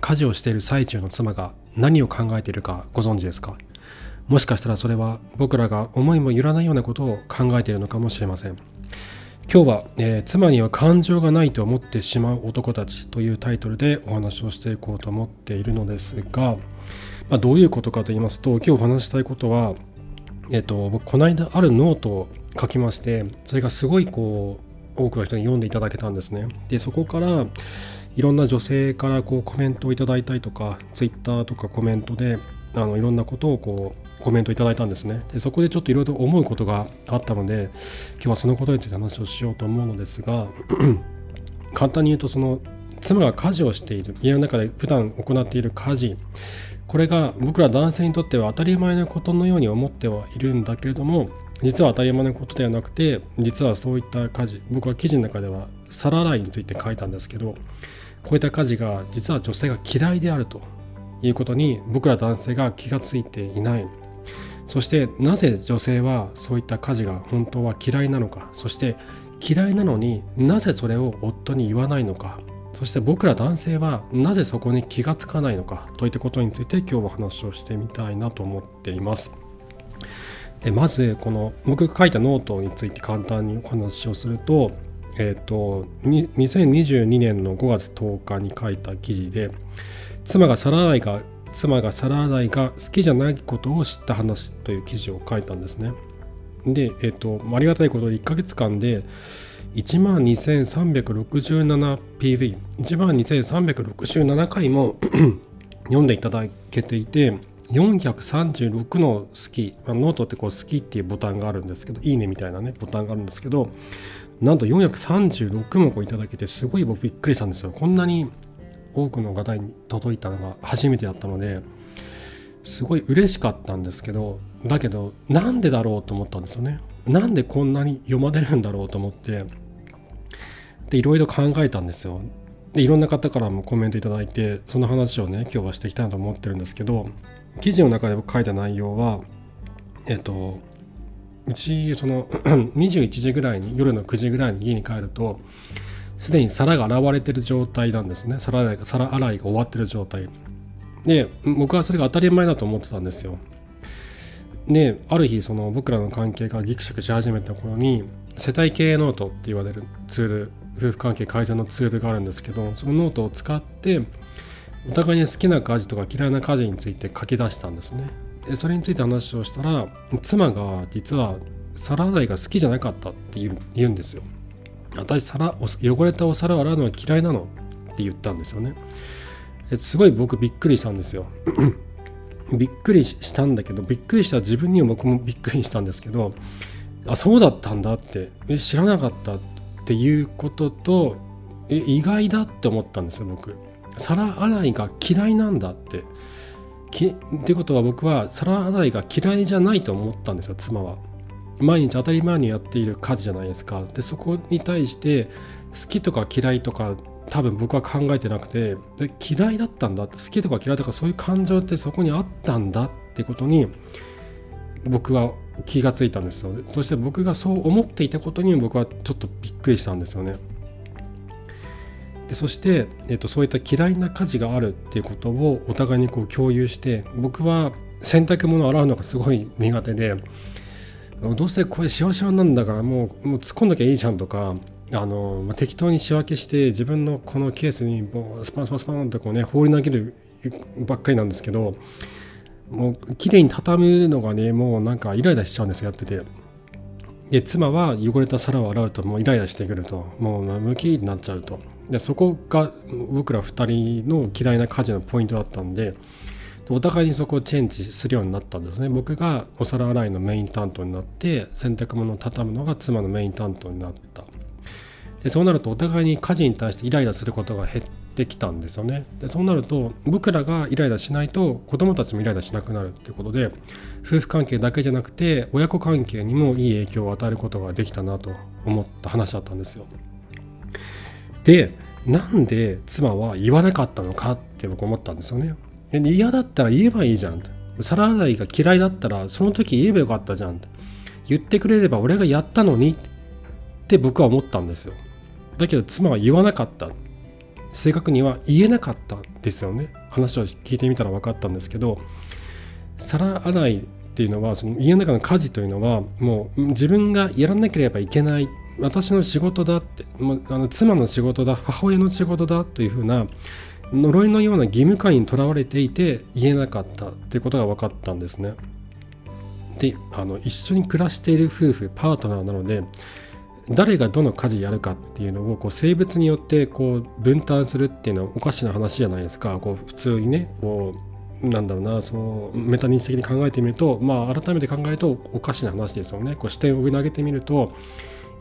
家事をしている最中の妻が何を考えているかご存知ですか？もしかしたらそれは僕らが思いもよらないようなことを考えているのかもしれません。今日は、えー、妻には感情がないと思ってしまう男たちというタイトルでお話をしていこうと思っているのですが、まあ、どういうことかと言いますと今日お話したいことはえ、ー、と僕この間あるノートを書きましてそれがすごいこう多くの人に読んでいただけたんですね。でそこからいろんな女性からこうコメントをいただいたりとかツイッターとかコメントであのいろんなことをこうコメントいただいたんですね。でそこでちょっといろいろと思うことがあったので今日はそのことについて話をしようと思うのですが 簡単に言うとその妻が家事をしている家の中で普段行っている家事。これが僕ら男性にとっては当たり前のことのように思ってはいるんだけれども実は当たり前のことではなくて実はそういった家事僕は記事の中では皿洗いについて書いたんですけどこういった家事が実は女性が嫌いであるということに僕ら男性が気がついていないそしてなぜ女性はそういった家事が本当は嫌いなのかそして嫌いなのになぜそれを夫に言わないのかそして僕ら男性はなぜそこに気がつかないのかといったことについて今日は話をしてみたいなと思っています。でまずこの僕が書いたノートについて簡単にお話をするとえっ、ー、と2022年の5月10日に書いた記事で妻が皿洗いが妻が皿洗いが好きじゃないことを知った話という記事を書いたんですね。で、えっ、ー、とありがたいことで1ヶ月間で1万 2367PV、1万2367回も 読んでいただけていて、436の好き、まあ、ノートってこう好きっていうボタンがあるんですけど、いいねみたいなね、ボタンがあるんですけど、なんと436もこういただけてすごい僕びっくりしたんですよ。こんなに多くの方に届いたのが初めてだったのですごい嬉しかったんですけどだけどなんでだろうと思ったんですよね。なんでこんなに読まれるんだろうと思ってでいろいろ考えたんですよ。でいろんな方からもコメントいただいてその話をね今日はしていきたいなと思ってるんですけど記事の中で僕書いた内容はえっとうちその 21時ぐらいに夜の9時ぐらいに家に帰るとすでに皿が洗われてる状態なんですね。皿洗い皿洗いが終わってる状態。で僕はそれが当たり前だと思ってたんですよ。である日その僕らの関係がギクシャクし始めた頃に世帯経営ノートって言われるツール夫婦関係改善のツールがあるんですけどそのノートを使ってお互いに好きな家事とか嫌いな家事について書き出したんですね。でそれについて話をしたら妻が実は皿洗いが好きじゃなかったって言うんですよ。私皿汚れたお皿洗うのは嫌いなの？って言ったんですよね。すごい僕びっくりしたんですよ。びっくりしたんだけどびっくりした自分には僕もびっくりしたんですけどあそうだったんだってえ知らなかったっていうこととえ意外だって思ったんですよ僕。皿洗いが嫌いなんだって。きってことは僕は皿洗いが嫌いじゃないと思ったんですよ妻は。毎日当たり前にやっている家事じゃないですか。でそこに対して好きとか嫌いとか多分僕は考えてなくてで嫌いだったんだ好きとか嫌いとかそういう感情ってそこにあったんだってことに僕は気がついたんですよ。そして僕がそう思っていたことに僕はちょっとびっくりしたんですよね。でそして、えーと、そういった嫌いな家事があるっていうことをお互いにこう共有して僕は洗濯物を洗うのがすごい苦手でどうせこれしわしわなんだからもうもう突っ込んなきゃいいじゃんとかあの、まあ、適当に仕分けして自分のこのケースにもうスパンスパンスパンとこうね放り投げるばっかりなんですけどもう綺麗に畳むのがねもうなんかイライラしちゃうんですよやってて。で妻は汚れた皿を洗うともうイライラしてくると。もう無気になっちゃうと。でそこが僕ら2人の嫌いな家事のポイントだったんでお互いにそこをチェンジするようになったんですね。僕がお皿洗いのメイン担当になって洗濯物を畳むのが妻のメイン担当になった。でそうなるとお互いに家事に対してイライラすることが減ってきたんですよねでそうなると僕らがイライラしないと子供たちもイライラしなくなるっていうことで夫婦関係だけじゃなくて親子関係にもいい影響を与えることができたなと思った話だったんですよでなんで妻は言わなかったのかって僕思ったんですよね。嫌だったら言えばいいじゃん。皿洗いが嫌いだったらその時言えばよかったじゃん。言ってくれれば俺がやったのにって僕は思ったんですよ。だけど妻は言わなかった。正確には言えなかったですよね話を聞いてみたら分かったんですけど皿洗いっていうのはその家の中の家事というのはもう自分がやらなければいけない私の仕事だってもうあの妻の仕事だ母親の仕事だというふうな呪いのような義務感にとらわれていて言えなかったっていうことが分かったんですね。であの一緒に暮らしている夫婦パートナーなので誰がどの家事やるかっていうのをこう性別によってこう分担するっていうのはおかしな話じゃないですか。こう普通にねこうなんだろうなそのメタ認知的に考えてみるとまあ改めて考えるとおかしな話ですよね。こう視点を上に上げてみると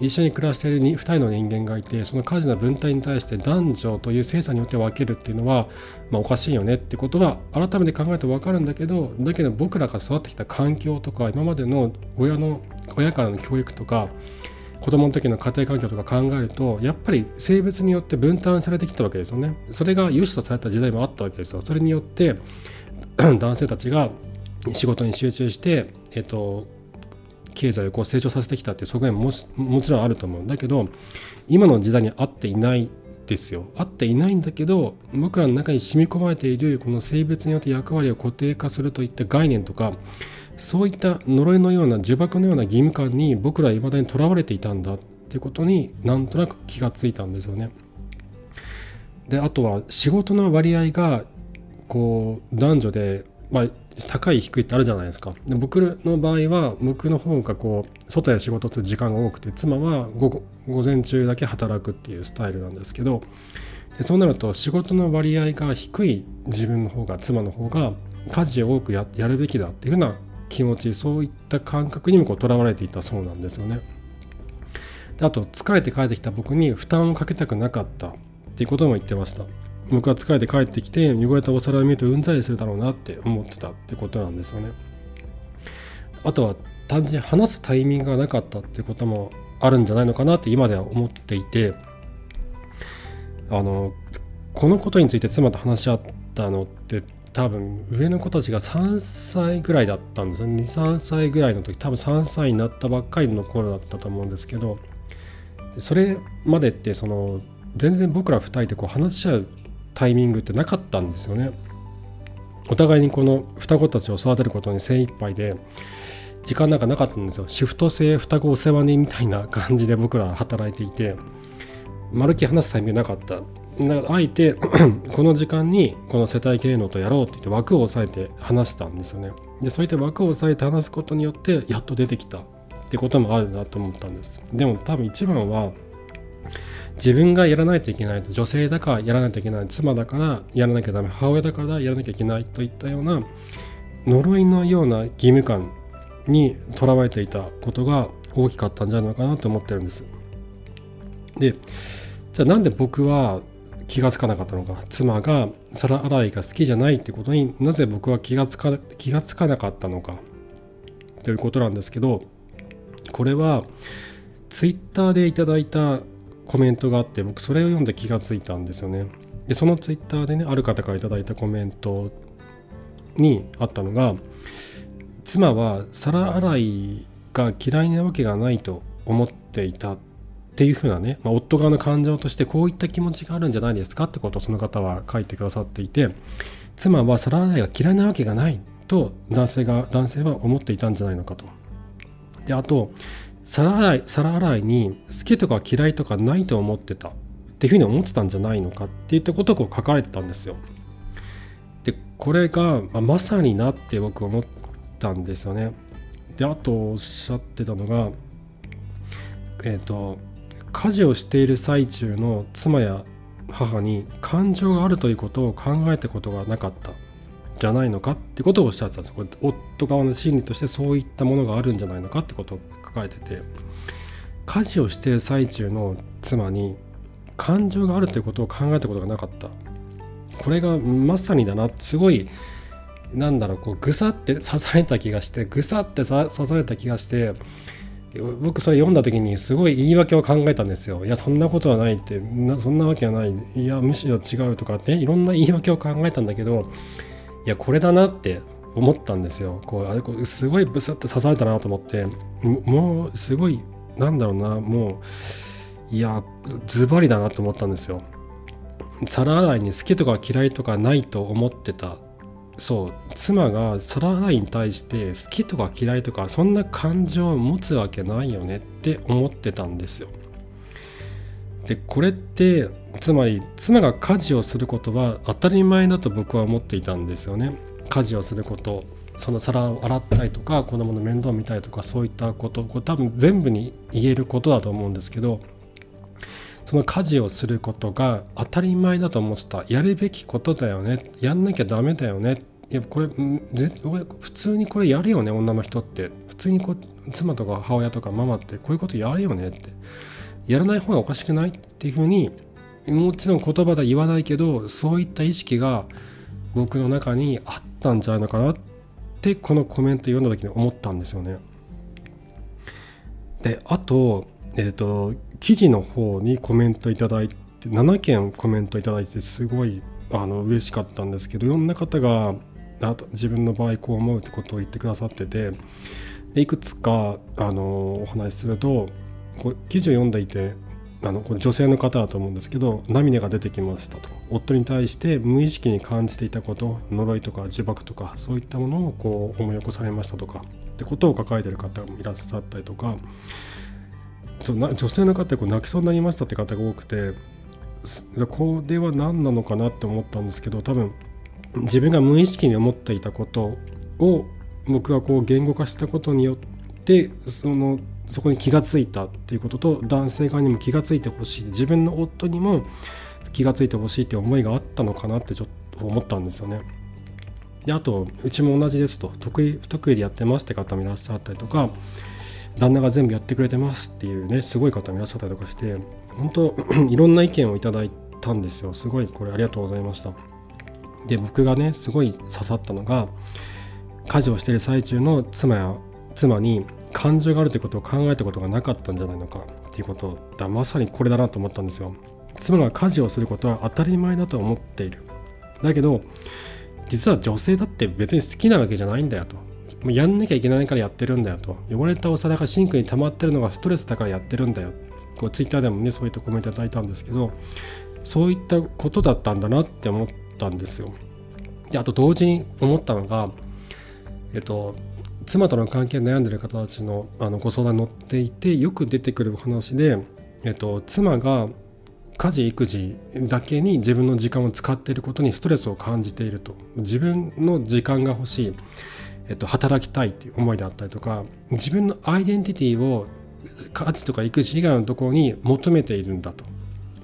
一緒に暮らしている2人の人間がいてその家事の分担に対して男女という性差によって分けるっていうのは、まあ、おかしいよねってことは改めて考えると分かるんだけどだけど僕らが育ってきた環境とか今までの親の親からの教育とか子供の時の家庭環境とか考えるとやっぱり性別によって分担されてきたわけですよね。それが良しとされた時代もあったわけですよ。それによって 男性たちが仕事に集中して、えっと、経済をこう成長させてきたっていう側面ももちろんあると思う。んだけど今の時代に合っていないですよ。合っていないんだけど僕らの中に染み込まれているこの性別によって役割を固定化するといった概念とかそういった呪いのような呪縛のような義務感に僕らはいまだにとらわれていたんだってことになんとなく気がついたんですよね。であとは仕事の割合がこう男女で、まあ、高い低いってあるじゃないですかで僕の場合は僕の方がこう外で仕事する時間が多くて妻は午午前中だけ働くっていうスタイルなんですけどでそうなると仕事の割合が低い自分の方が妻の方が家事を多くやるべきだっていうふうな気持ちそういった感覚にもとらわれていたそうなんですよね。であと疲れて帰ってきた僕に負担をかけたくなかったっていうことも言ってました。僕は疲れて帰ってきて汚れたお皿を見るとうんざりするだろうなって思ってたってことなんですよね。あとは単純に話すタイミングがなかったってこともあるんじゃないのかなって今では思っていてあのこのことについて妻と話し合ったのって多分上の子たちが3歳ぐらいだったんですよ23歳ぐらいの時多分3歳になったばっかりの頃だったと思うんですけどそれまでってその全然僕ら2人でこう話し合うタイミングってなかったんですよね。お互いにこの双子たちを育てることに精一杯で時間なんかなかったんですよ。シフト制双子お世話人みたいな感じで僕ら働いていて、まるっきり話すタイミングなかった。あえて この時間にこの世帯経営のとやろうって言って枠を押さえて話したんですよね。でそういった枠を押さえて話すことによってやっと出てきたってこともあるなと思ったんです。でも多分一番は自分がやらないといけない女性だからやらないといけない妻だからやらなきゃダメ母親だからやらなきゃいけないといったような呪いのような義務感にとらわれていたことが大きかったんじゃないのかなと思ってるんです。でじゃあなんで僕は気がつかなかったのか。妻が皿洗いが好きじゃないってことになぜ僕は気がつか気がつかなかったのか。ということなんですけどこれはツイッターでいただいたコメントがあって僕それを読んで気がついたんですよね。でそのツイッターでねある方から頂いたコメントにあったのが妻は皿洗いが嫌いなわけがないと思っていた。っていうふうなね、まあ、夫側の感情としてこういった気持ちがあるんじゃないですかってことをその方は書いてくださっていて妻は皿洗いが嫌いなわけがないと男性が男性は思っていたんじゃないのかと。であと皿洗い皿洗いに好きとか嫌いとかないと思ってたっていうふうに思ってたんじゃないのかっていったことを書かれてたんですよ。でこれが、ま、まさになって僕思ったんですよね。であとおっしゃってたのがえっ、ー、と家事をしている最中の妻や母に感情があるということを考えたことがなかったじゃないのかってことをおっしゃってたんです夫側の心理としてそういったものがあるんじゃないのかってことを書かれてて家事をしている最中の妻に感情があるということを考えたことがなかった。これがまさにだな。すごいなんだろうこうぐさって刺された気がしてぐさって刺された気がして僕それ読んだ時にすごい言い訳を考えたんですよ。いやそんなことはないって。そんなわけはない。いやむしろ違うとかって。いろんな言い訳を考えたんだけどいやこれだなって思ったんですよ。こうあれこうすごいブスって刺されたなと思って。もうすごいなんだろうな。もういやズバリだなと思ったんですよ。皿洗いに好きとか嫌いとかないと思ってたそう妻が皿洗いに対して好きとか嫌いとかそんな感情を持つわけないよねって思ってたんですよ。でこれってつまり妻が家事をすることは当たり前だと僕は思っていたんですよね。家事をすることその皿を洗ったりとか子供の面倒を見たりとかそういったことこれ多分全部に言えることだと思うんですけどその家事をすることが当たり前だと思ってたやるべきことだよねやんなきゃダメだよねいやこれ普通にこれやるよね女の人って普通にこう妻とか母親とかママってこういうことやるよねってやらない方がおかしくないっていうふうにもちろん言葉では言わないけどそういった意識が僕の中にあったんじゃないのかなってこのコメント読んだ時に思ったんですよね。であと,、えーと、記事の方にコメントいただいて7件コメントいただいてすごいあの嬉しかったんですけどいろんな方が自分の場合こう思うってことを言ってくださってて。いくつかあのお話しするとこう記事を読んでいてあのこれ女性の方だと思うんですけど涙が出てきましたと。夫に対して無意識に感じていたこと呪いとか呪縛とかそういったものをこう思い起こされましたとかってことを抱えてる方もいらっしゃったりとか。女性の方こう泣きそうになりましたって方が多くてこれは何なのかなって思ったんですけど多分自分が無意識に思っていたことを僕がこう言語化したことによってそのそこに気がついたっていうことと男性側にも気がついてほしい自分の夫にも気がついてほしいって思いがあったのかなってちょっと思ったんですよね。であとうちも同じですと得意不得意でやってますって方もいらっしゃったりとか旦那が全部やってくれてますっていうねすごい方もいらっしゃったりとかして本当 いろんな意見をいただいたんですよすごいこれありがとうございました。で僕がねすごい刺さったのが家事をしてる最中の妻や妻に感情があるということを考えたことがなかったんじゃないのかっていうことだ。まさにこれだなと思ったんですよ。妻が家事をすることは当たり前だと思っている。だけど実は女性だって別に好きなわけじゃないんだよと。もうやんなきゃいけないからやってるんだよと。汚れたお皿がシンクに溜まってるのがストレスだからやってるんだよ。こうツイッターでもねそういったコメントいただいたんですけどそういったことだったんだなって思ったんですよ。であと同時に思ったのがえっと妻との関係悩んでる方たちのあのご相談に乗っていてよく出てくるお話で、えっと、妻が家事育児だけに自分の時間を使っていることにストレスを感じていると。自分の時間が欲しい、えっと、働きたいっていう思いであったりとか自分のアイデンティティを家事とか育児以外のところに求めているんだと。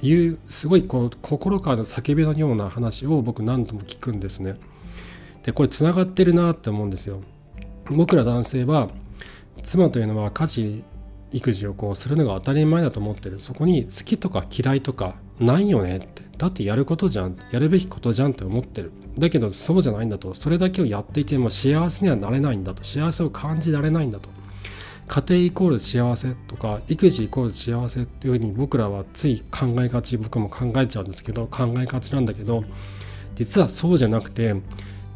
いうすごいこう心からの叫びのような話を僕何度も聞くんですね。でこれつながってるなって思うんですよ。僕ら男性は妻というのは家事育児をこうするのが当たり前だと思ってる。そこに好きとか嫌いとかないよねって。だってやることじゃん。やるべきことじゃんって思ってる。だけどそうじゃないんだと。それだけをやっていても幸せにはなれないんだと。幸せを感じられないんだと。家庭イコール幸せとか育児イコール幸せっていうふうに僕らはつい考えがち僕も考えちゃうんですけど考えがちなんだけど実はそうじゃなくて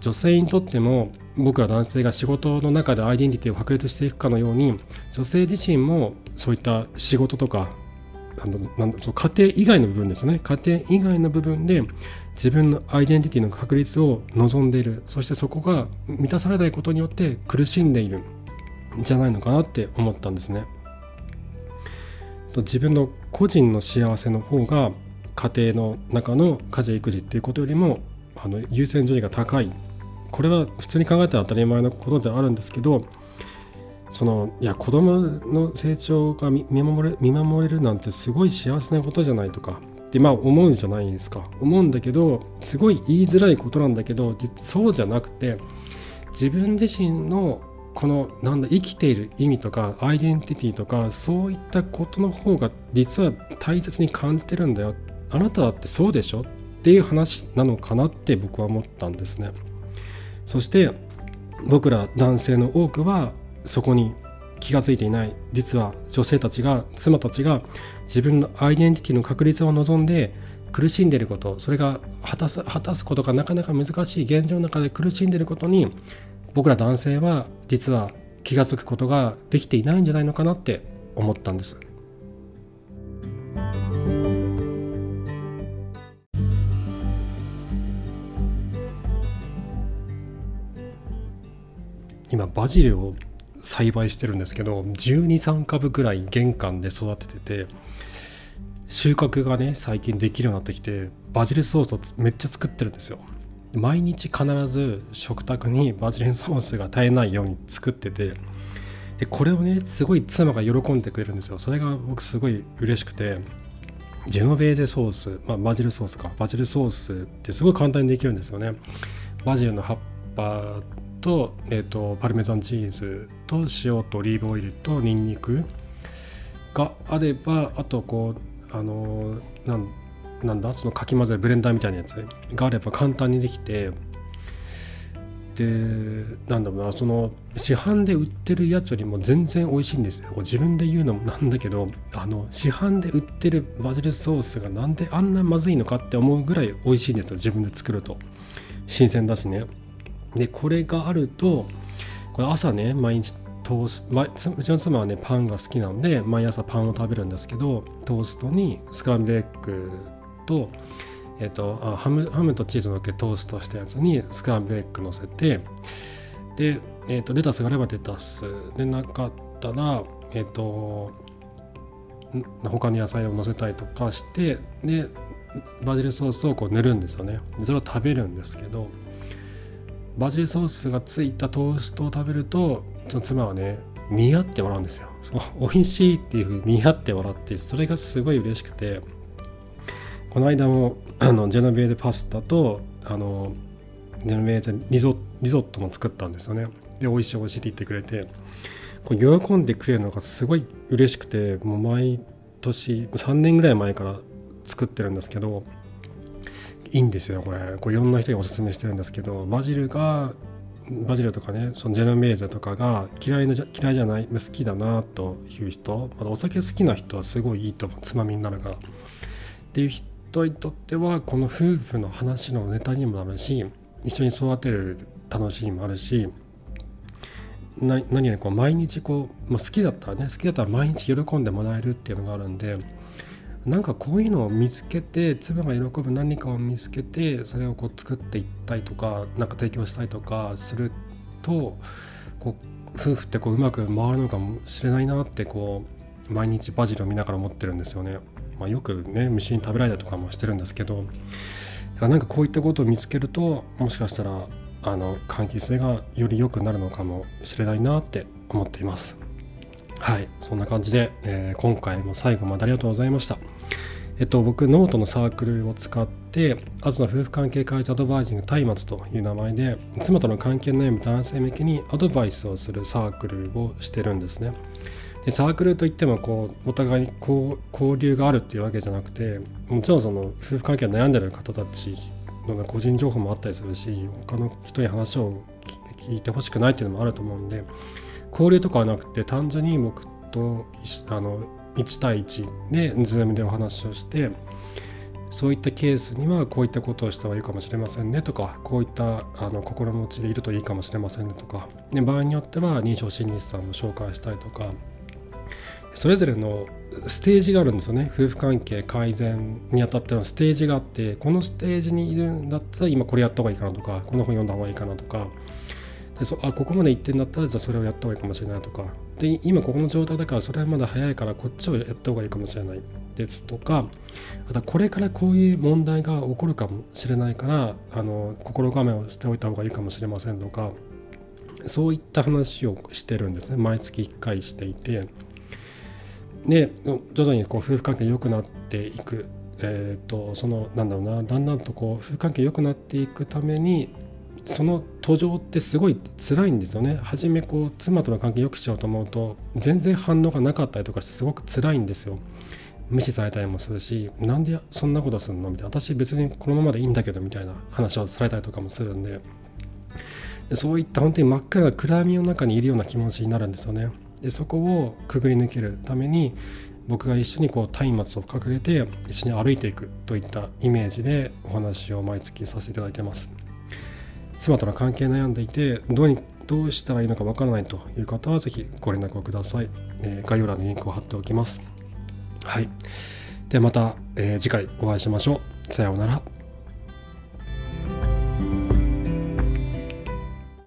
女性にとっても僕ら男性が仕事の中でアイデンティティを確立していくかのように女性自身もそういった仕事とかあのなんその家庭以外の部分ですね。家庭以外の部分で自分のアイデンティティの確立を望んでいる。そしてそこが満たされないことによって苦しんでいる。じゃないのかなって思ったんですね。自分の個人の幸せの方が家庭の中の家事育児っていうことよりもあの優先順位が高いこれは普通に考えたら当たり前のことではあるんですけどそのいや子供の成長が見守れ見守れるなんてすごい幸せなことじゃないとかってまあ思うじゃないですか思うんだけどすごい言いづらいことなんだけどそうじゃなくて自分自身のこのなんだ生きている意味とかアイデンティティとかそういったことの方が実は大切に感じてるんだよあなただってそうでしょっていう話なのかなって僕は思ったんですね。そして僕ら男性の多くはそこに気が付いていない実は女性たちが妻たちが自分のアイデンティティの確立を望んで苦しんでいることそれが果たす果たすことがなかなか難しい現状の中で苦しんでいることに僕ら男性は実は気が付くことができていないんじゃないのかなって思ったんです。今バジルを栽培してるんですけど1 2 3株ぐらい玄関で育ててて収穫がね最近できるようになってきてバジルソースをめっちゃ作ってるんですよ毎日必ず食卓にバジルソースが絶えないように作っててでこれをねすごい妻が喜んでくれるんですよ。それが僕すごい嬉しくてジェノベーゼソース、まあ、バジルソースか。バジルソースってすごい簡単にできるんですよね。バジルの葉っぱと,、えーと、パルメザンチーズと塩とオリーブオイルとニンニクがあればあとこうあのなんなんだ？そのかき混ぜブレンダーみたいなやつ。があれば簡単にできて。でなんだろうな。その市販で売ってるやつよりも全然美味しいんですよ。自分で言うのもなんだけどあの市販で売ってるバジルソースがなんであんなまずいのかって思うぐらい美味しいんですよ。自分で作ると。新鮮だしね。でこれがあるとこれ朝ね毎日トーストうちの妻はねパンが好きなんで毎朝パンを食べるんですけどトーストにスクランブルエッグと,、えーと、あハムハムとチーズのっけトーストしたやつにスクランブルエッグ乗せてで、えーと、レタスがあればレタス。でなかったらえっ、ー、と他の野菜を乗せたりとかしてでバジルソースをこう塗るんですよね。それを食べるんですけどバジルソースがついたトーストを食べるとその妻はね似合って笑うんですよ。美味しいっていうふうに似合って笑ってそれがすごい嬉しくて。この間も あのジェノベーゼパスタとあのジェノベーゼリゾリゾットも作ったんですよね。で美味しい美味しいって言ってくれて。こう喜んでくれるのがすごい嬉しくてもう毎年3年ぐらい前から作ってるんですけどいいんですよこれ。これいろんな人におすすめしてるんですけどバジルがバジルとかねそのジェノメーゼとかが嫌いな嫌いじゃない好きだなという人まだお酒好きな人はすごいいいと思う。つまみになるがっていう人にとってはこの夫婦の話のネタにもなるし一緒に育てる楽しみもあるし何よりこう毎日こう、まあ、好きだったらね好きだったら毎日喜んでもらえるっていうのがあるんでなんかこういうのを見つけて妻が喜ぶ何かを見つけてそれをこう作っていったりとか何か提供したりとかするとこう夫婦ってこううまく回るのかもしれないなってこう毎日バジルを見ながら思ってるんですよね。まあ、よくね虫に食べられたりとかもしてるんですけどだからなんかこういったことを見つけるともしかしたらあの関係性がより良くなるのかもしれないなって思っています。はい、そんな感じで、えー、今回も最後までありがとうございました。えっと、僕、ノートのサークルを使って、アズの夫婦関係改善アドバイジング松明という名前で、妻との関係の悩む男性向けにアドバイスをするサークルをしてるんですね。でサークルといってもこうお互いにこう交流があるっていうわけじゃなくてもちろんその夫婦関係を悩んでる方たちの個人情報もあったりするし他の人に話を聞いてほしくないっていうのもあると思うんで交流とかはなくて単純に僕とあの1対1で Zoom でお話をしてそういったケースにはこういったことをした方がいいかもしれませんねとかこういったあの心持ちでいるといいかもしれませんねとかで場合によっては認証心理師さんも紹介したりとかそれぞれのステージがあるんですよね。夫婦関係改善にあたってのステージがあってこのステージにいるんだったら今これやった方がいいかなとかこの本読んだ方がいいかなとか。でそあここまで行ってんだったらじゃあそれをやった方がいいかもしれないとか。で今ここの状態だからそれはまだ早いからこっちをやった方がいいかもしれない。ですとかあとこれからこういう問題が起こるかもしれないからあの心構えをしておいた方がいいかもしれませんとかそういった話をしてるんですね。毎月1回していて。で徐々にこう夫婦関係良くなっていく。えーと、そのなんだろうなだんだんとこう夫婦関係良くなっていくためにその途上ってすごい辛いんですよね。初めこう妻との関係良くしようと思うと全然反応がなかったりとかしてすごく辛いんですよ。無視されたりもするしなんでそんなことすんの？みたいな。私別にこのままでいいんだけどみたいな話をされたりとかもするんで。でそういった本当に真っ暗な暗闇の中にいるような気持ちになるんですよね。でそこをくぐり抜けるために僕が一緒にこう松明を掲げて一緒に歩いていくといったイメージでお話を毎月させていただいてます。妻との関係悩んでいてどうにどうしたらいいのかわからないという方はぜひご連絡をください、えー、概要欄にリンクを貼っておきます。はい。ではまた、えー、次回お会いしましょう。さようなら。